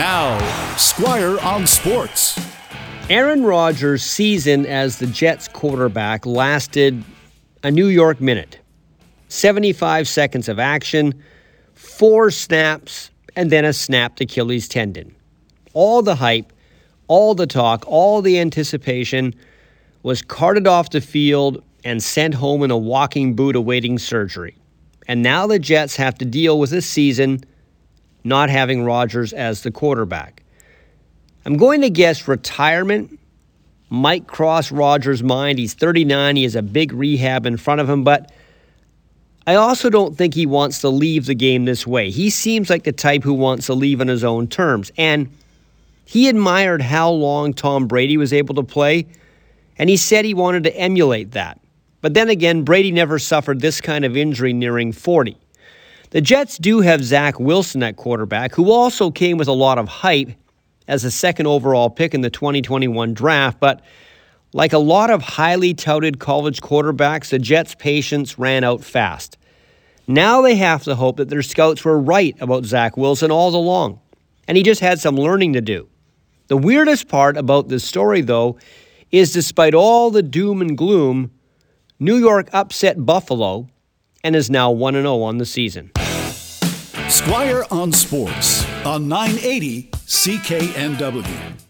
Now, Squire on Sports. Aaron Rodgers' season as the Jets quarterback lasted a New York minute 75 seconds of action, four snaps, and then a snapped Achilles tendon. All the hype, all the talk, all the anticipation was carted off the field and sent home in a walking boot awaiting surgery. And now the Jets have to deal with a season not having Rodgers as the quarterback. I'm going to guess retirement might cross Rodgers' mind. He's 39, he has a big rehab in front of him, but I also don't think he wants to leave the game this way. He seems like the type who wants to leave on his own terms. And he admired how long Tom Brady was able to play, and he said he wanted to emulate that. But then again, Brady never suffered this kind of injury nearing 40. The Jets do have Zach Wilson at quarterback, who also came with a lot of hype as a second overall pick in the 2021 draft, but like a lot of highly touted college quarterbacks, the Jets' patience ran out fast. Now they have to hope that their scouts were right about Zach Wilson all along, and he just had some learning to do. The weirdest part about this story, though, is despite all the doom and gloom, New York upset Buffalo and is now 1 0 on the season. Squire on Sports on 980 CKNW.